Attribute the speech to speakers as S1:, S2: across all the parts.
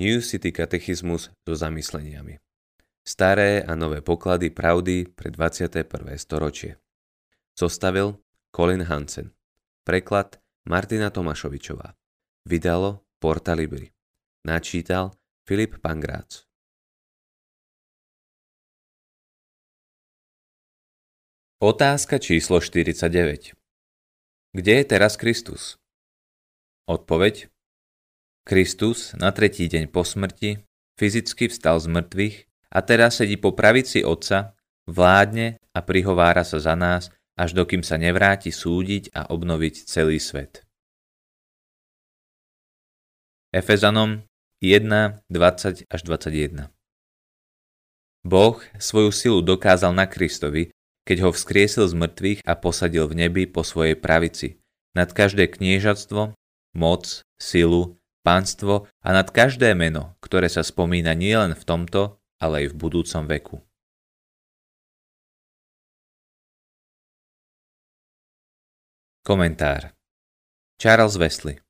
S1: New City katechizmus so zamysleniami. Staré a nové poklady pravdy pre 21. storočie. Zostavil Colin Hansen. Preklad Martina Tomašovičová. Vydalo Porta Libri. Načítal Filip Pangrác. Otázka číslo 49. Kde je teraz Kristus? Odpoveď Kristus na tretí deň po smrti fyzicky vstal z mŕtvych a teraz sedí po pravici Otca, vládne a prihovára sa za nás, až dokým sa nevráti súdiť a obnoviť celý svet. Efezanom 1, 20 až 21 Boh svoju silu dokázal na Kristovi, keď ho vzkriesil z mŕtvych a posadil v nebi po svojej pravici, nad každé kniežatstvo, moc, silu, pánstvo a nad každé meno, ktoré sa spomína nielen v tomto, ale aj v budúcom veku. Komentár Charles Wesley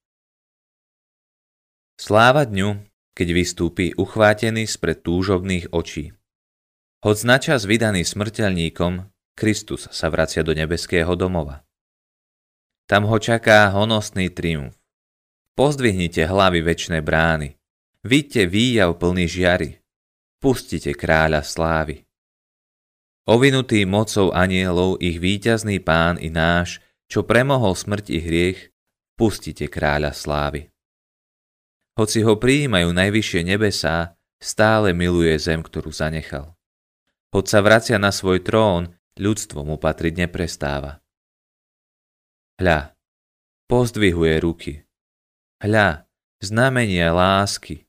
S1: Sláva dňu, keď vystúpi uchvátený spred túžobných očí. Hoď načas vydaný smrteľníkom, Kristus sa vracia do nebeského domova. Tam ho čaká honosný triumf. Pozdvihnite hlavy väčšnej brány. Vidte výjav plný žiary. Pustite kráľa slávy. Ovinutý mocou anielov ich víťazný pán i náš, čo premohol smrť i hriech, pustite kráľa slávy. Hoci ho prijímajú najvyššie nebesá, stále miluje zem, ktorú zanechal. Hoď sa vracia na svoj trón, ľudstvo mu patriť neprestáva. Hľa, pozdvihuje ruky, Hľa, znamenia lásky.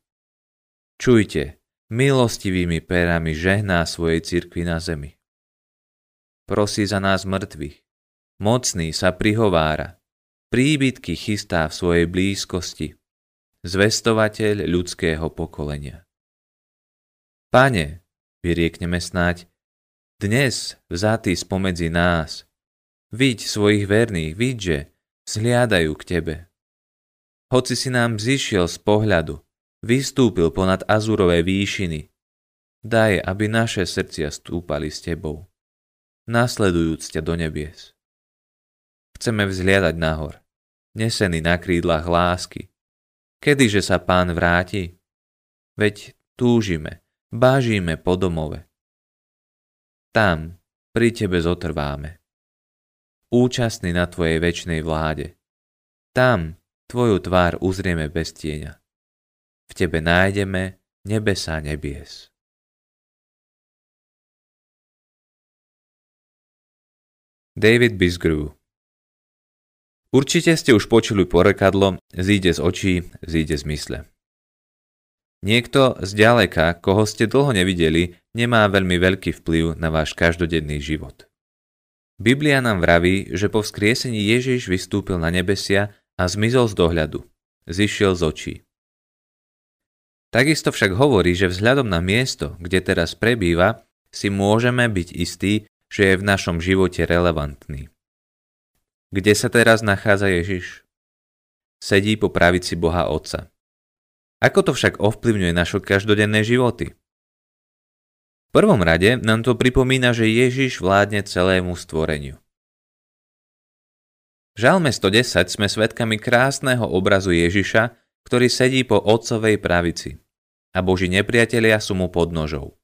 S1: Čujte, milostivými perami žehná svojej cirkvi na zemi. Prosí za nás mŕtvych. Mocný sa prihovára. Príbytky chystá v svojej blízkosti. Zvestovateľ ľudského pokolenia. Pane, vyriekneme snáď, dnes vzatý spomedzi nás, viď svojich verných, vidže, zhliadajú k Tebe hoci si nám zišiel z pohľadu, vystúpil ponad azurové výšiny. Daj, aby naše srdcia stúpali s Tebou, nasledujúc ťa do nebies. Chceme vzliadať nahor, nesený na krídlach lásky. Kedyže sa Pán vráti? Veď túžime, bážime po domove. Tam, pri Tebe zotrváme. Účastný na Tvojej väčšnej vláde. Tam, Tvoju tvár uzrieme bez tieňa. V Tebe nájdeme nebesa nebies. David Bisgrew Určite ste už počuli porekadlo zíde z očí, zíde z mysle. Niekto z ďaleka, koho ste dlho nevideli, nemá veľmi veľký vplyv na váš každodenný život. Biblia nám vraví, že po vzkriesení Ježiš vystúpil na nebesia a zmizol z dohľadu. Zišiel z očí. Takisto však hovorí, že vzhľadom na miesto, kde teraz prebýva, si môžeme byť istí, že je v našom živote relevantný. Kde sa teraz nachádza Ježiš? Sedí po pravici Boha Otca. Ako to však ovplyvňuje naše každodenné životy? V prvom rade nám to pripomína, že Ježiš vládne celému stvoreniu. V Žalme 110 sme svedkami krásneho obrazu Ježiša, ktorý sedí po otcovej pravici a Boží nepriatelia sú mu pod nožou.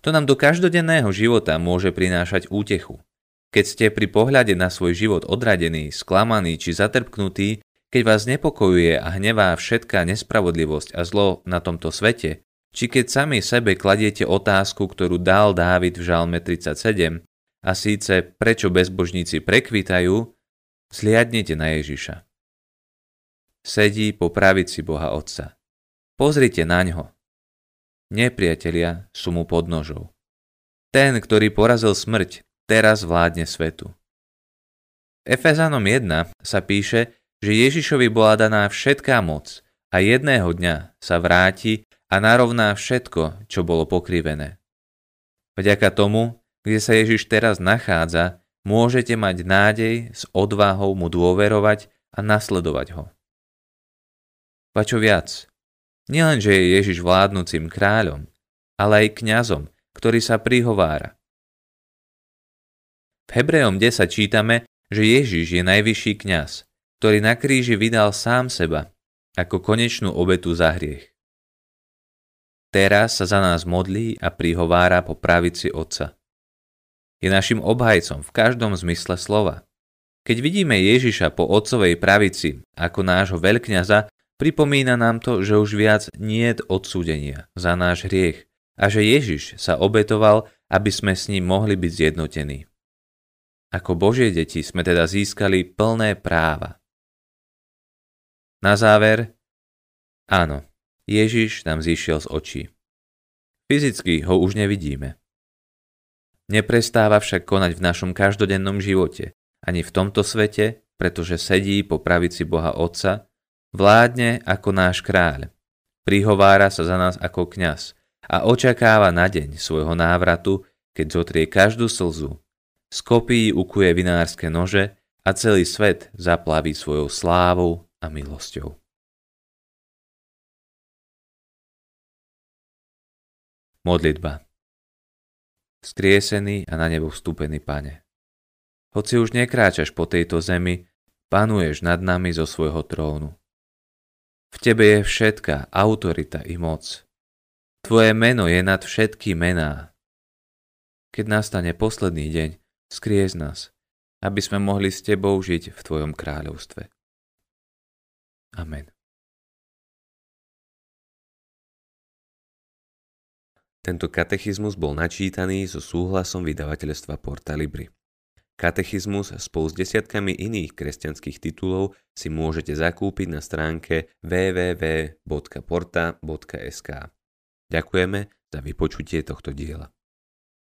S1: To nám do každodenného života môže prinášať útechu. Keď ste pri pohľade na svoj život odradení, sklamaní či zatrpknutí, keď vás nepokojuje a hnevá všetká nespravodlivosť a zlo na tomto svete, či keď sami sebe kladiete otázku, ktorú dal Dávid v Žalme 37, a síce prečo bezbožníci prekvitajú, Zliadnite na Ježiša. Sedí po pravici Boha Otca. Pozrite na ňo. Nepriatelia sú mu pod nožou. Ten, ktorý porazil smrť, teraz vládne svetu. Efezanom 1 sa píše, že Ježišovi bola daná všetká moc a jedného dňa sa vráti a narovná všetko, čo bolo pokrivené. Vďaka tomu, kde sa Ježiš teraz nachádza, môžete mať nádej s odvahou mu dôverovať a nasledovať ho. Pa čo viac, Nielenže je Ježiš vládnúcim kráľom, ale aj kňazom, ktorý sa prihovára. V Hebrejom 10 čítame, že Ježiš je najvyšší kňaz, ktorý na kríži vydal sám seba ako konečnú obetu za hriech. Teraz sa za nás modlí a prihovára po pravici Otca. Je našim obhajcom v každom zmysle slova. Keď vidíme Ježiša po Otcovej pravici ako nášho veľkňaza, pripomína nám to, že už viac nie je odsúdenia za náš hriech a že Ježiš sa obetoval, aby sme s ním mohli byť zjednotení. Ako Božie deti sme teda získali plné práva. Na záver, áno, Ježiš nám zišiel z očí. Fyzicky ho už nevidíme. Neprestáva však konať v našom každodennom živote, ani v tomto svete, pretože sedí po pravici Boha Otca, vládne ako náš kráľ, prihovára sa za nás ako kňaz a očakáva na deň svojho návratu, keď zotrie každú slzu. Z kopí ukuje vinárske nože a celý svet zaplaví svojou slávou a milosťou. Modlitba Skriesený a na nebo vstúpený Pane. Hoci už nekráčaš po tejto zemi, panuješ nad nami zo svojho trónu. V Tebe je všetká autorita i moc. Tvoje meno je nad všetky mená. Keď nastane posledný deň, skriez nás, aby sme mohli s Tebou žiť v Tvojom kráľovstve. Amen.
S2: Tento katechizmus bol načítaný so súhlasom vydavateľstva Porta Libri. Katechizmus spolu s desiatkami iných kresťanských titulov si môžete zakúpiť na stránke www.porta.sk. Ďakujeme za vypočutie tohto diela.